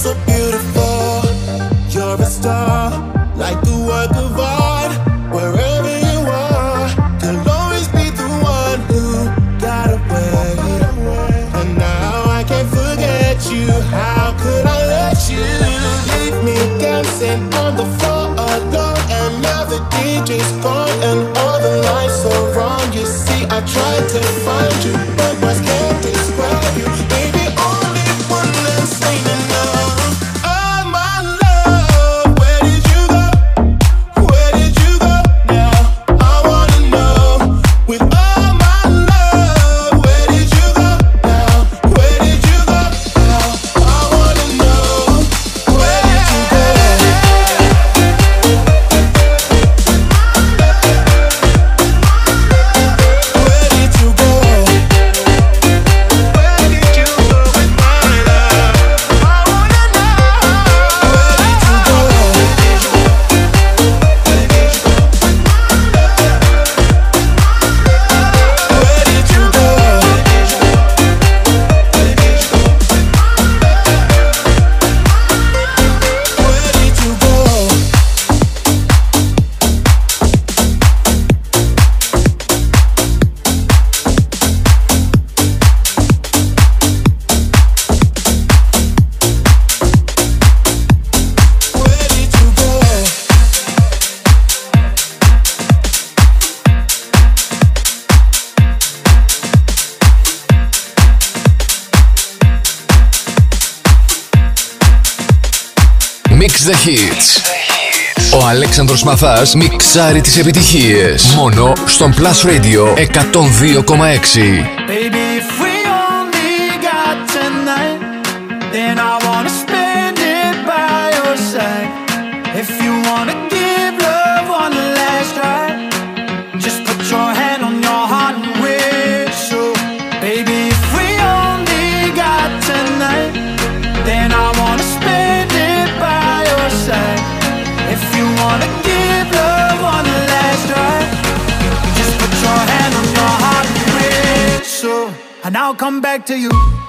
so beautiful. You're a star, like the work of art. Wherever you are, you'll always be the one who got away. And now I can't forget you. How could I let you leave me dancing on the floor alone? DJ's gone, and all the lights are. You see, I tried to find you. Μαθάς μιξάρει τις επιτυχίες. Μόνο στον Plus Radio 102,6. back to you.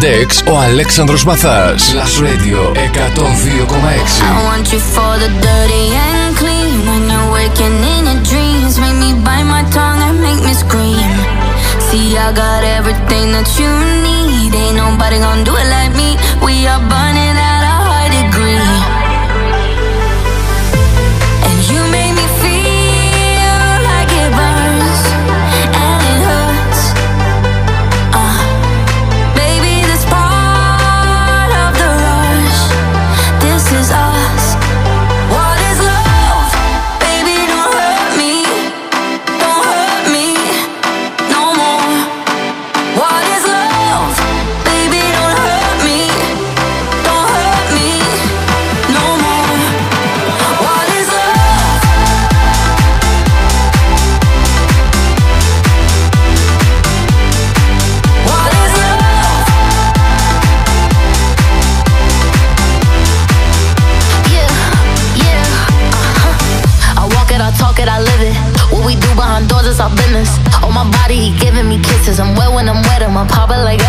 Decks, ο Αλέξανδρος Μαθάς. Plus Radio 102,6. I want you for the dirty and clean. When you're waking in your dreams. Make me bite my tongue and make me scream. See, I got everything that you need. Ain't nobody gonna do it like but like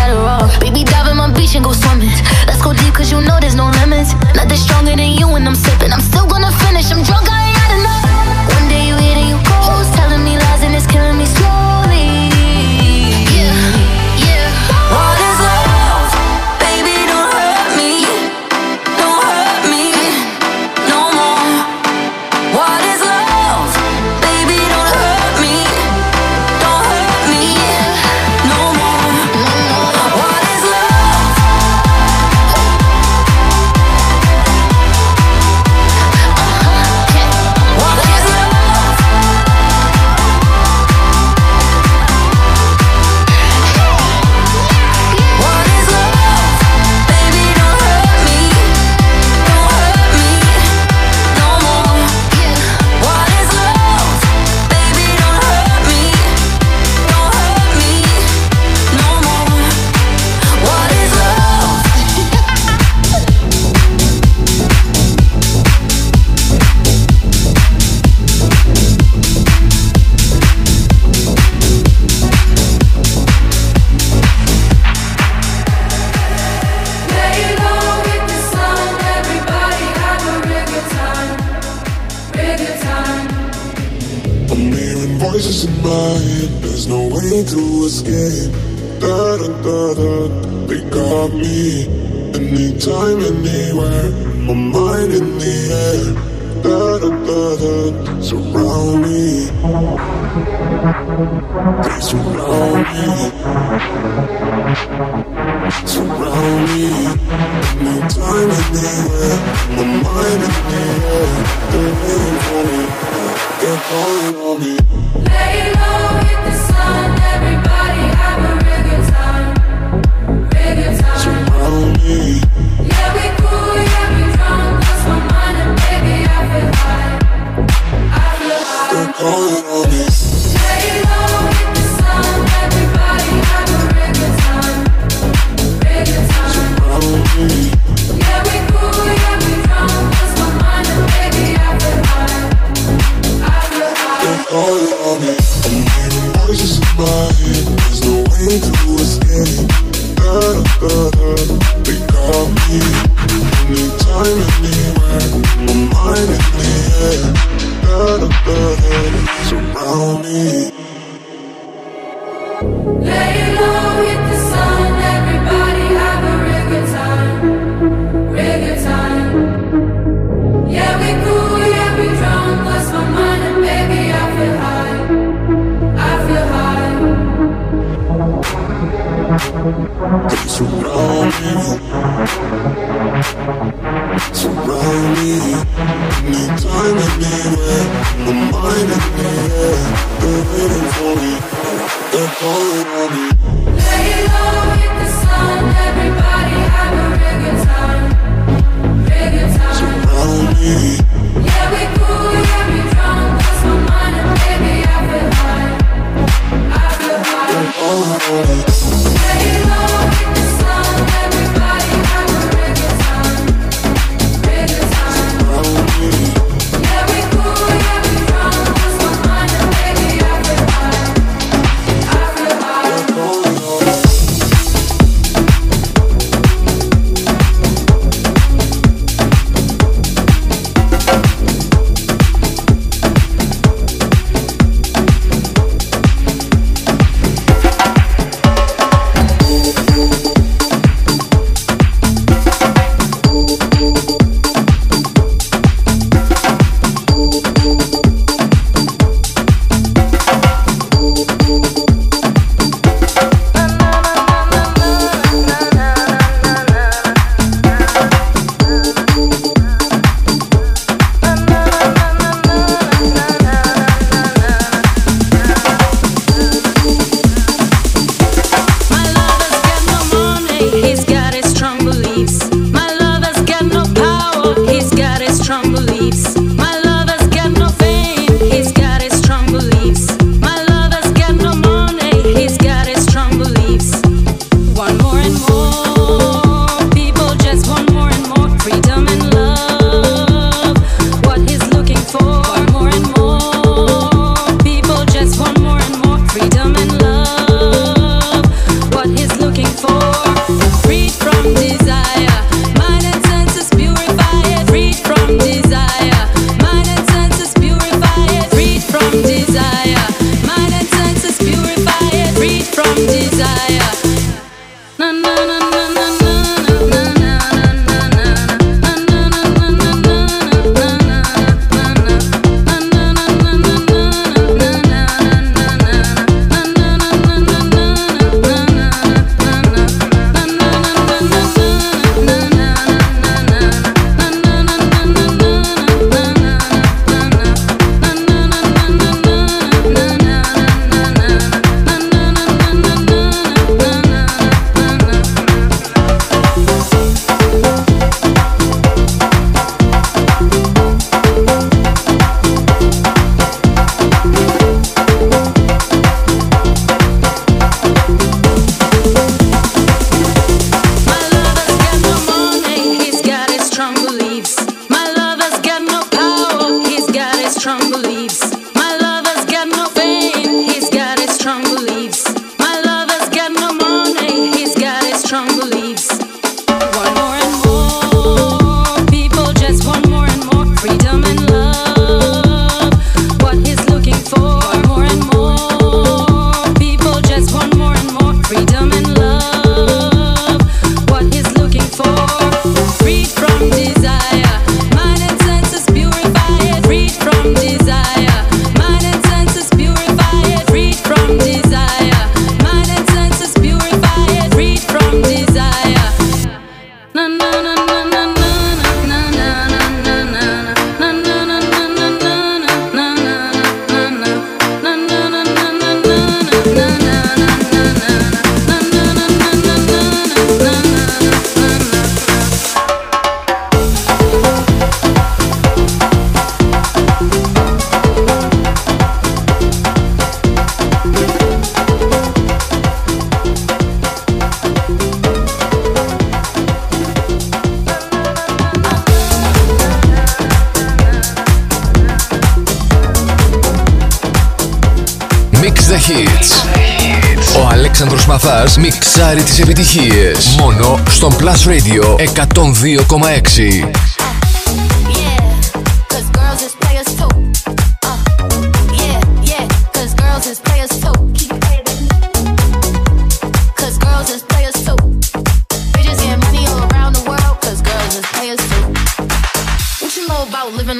τις επιτυχίες. Μόνο στον Plus Radio 102,6.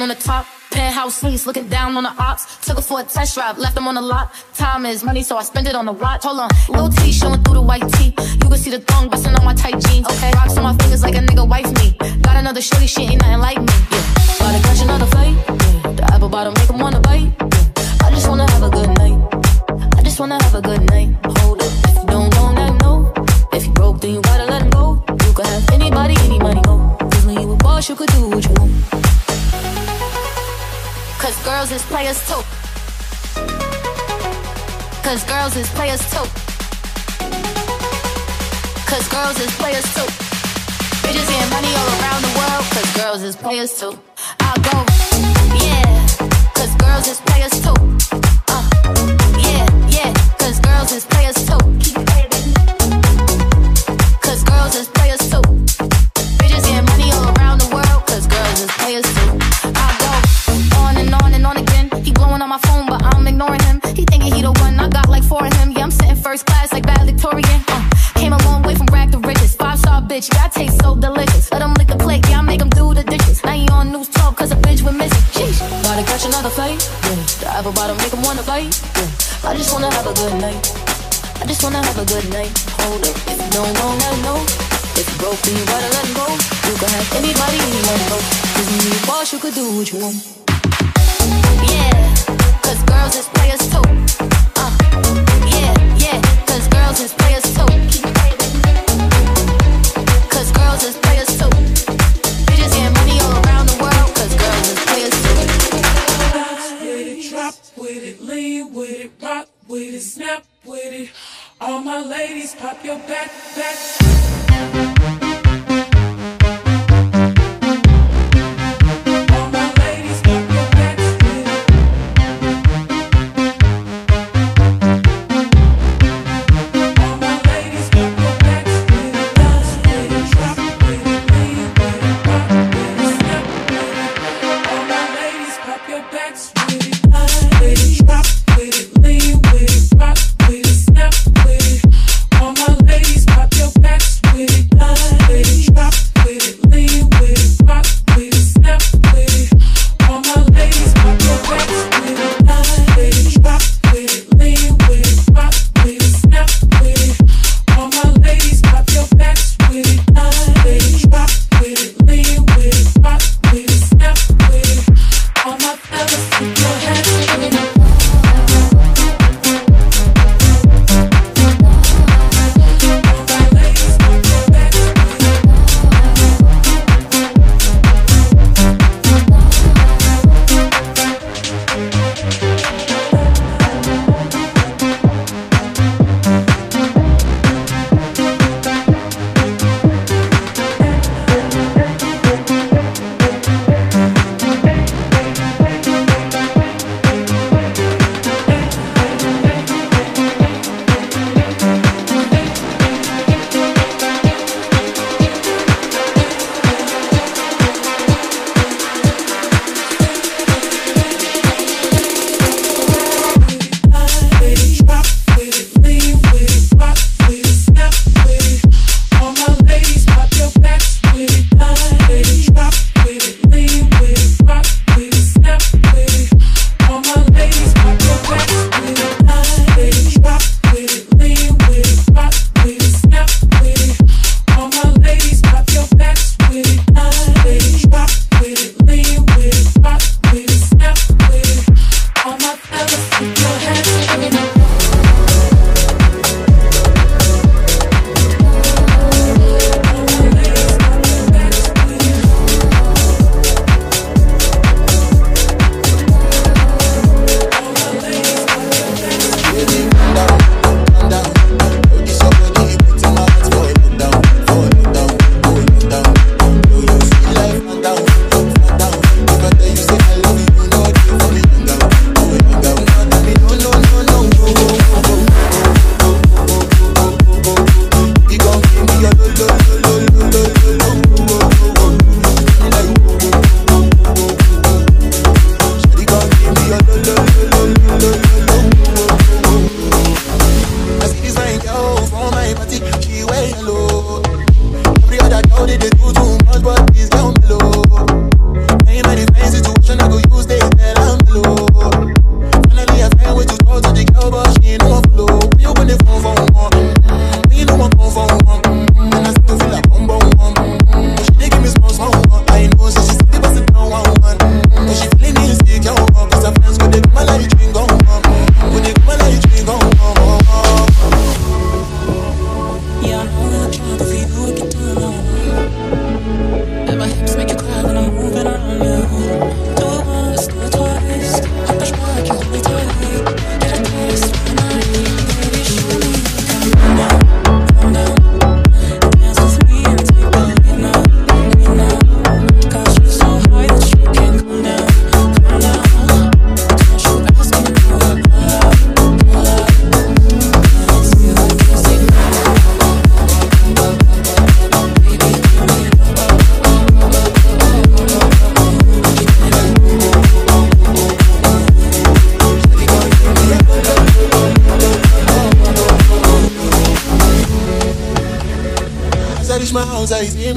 on the top; Penthouse suites, looking down on the ops. Took her for a test drive, left them on the lot. Time is money, so I spend it on the watch. Hold on, little T showing through the white tee. You can see the thong busting on my tight jeans. Okay, rocks on my fingers like a nigga wife me. Got another shorty, she ain't nothing like me. Yeah, about to catch another fight. Yeah, the apple bottom make 'em wanna bite. Yeah, I just wanna have a good night. I just wanna have a good night. Hold up, if you don't know, now you know. If you broke, then you gotta let him go. You could have anybody, any money, go. Cause when you a boss, you could do what you want. Cause girls is players too. Cause girls is players too. Cause girls is players too. Bitches getting money all around the world. Cause girls is players too. I'll go, yeah. Cause girls is players too. Uh, yeah, yeah. Cause girls is players too. Cause girls is players too. Bitches getting money all around the world. Cause girls is players too. I'll and on again. He blowing on my phone, but I'm ignoring him. He thinking he the one. I got like four of him. Yeah, I'm sitting first class like bad Victorian. Uh, came a long way from rag to riches. Five star bitch, yeah, I taste so delicious. Let him lick a plate, yeah, I make him do the dishes. Now you on news 12 cause a bitch went missing. Sheesh. Gotta catch another fight. Yeah. The apple bottom make him wanna bite. Yeah. I just wanna have a good night. I just wanna have a good night. Hold up. If you don't know, now you know. If you broke, then you gotta let go. You can have anybody, anyone, go. Cause when you boss, you could do what you want. With it, drop, with it leave, with it pop, with it snap with it. All my ladies, pop your back, back.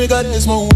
me got this move.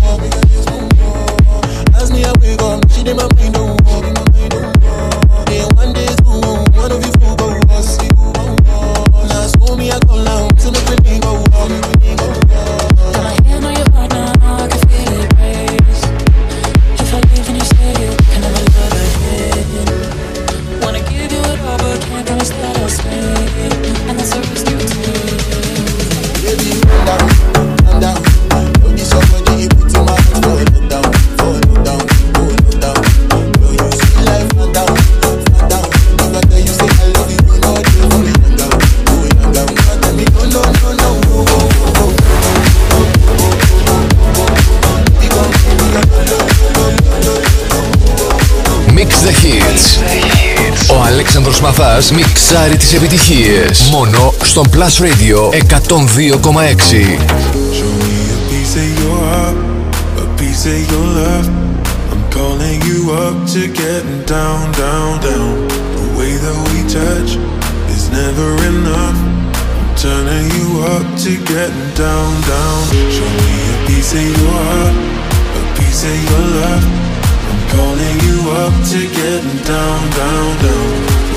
Plus μιξάρει τις επιτυχίες. Μόνο στον Plus Radio 102,6. Calling you up to getting down, down, down. The way that we touch is never enough. I'm turning you up to getting down, down. Show me a piece of your heart, a piece of your love. I'm calling you up to getting down, down, down.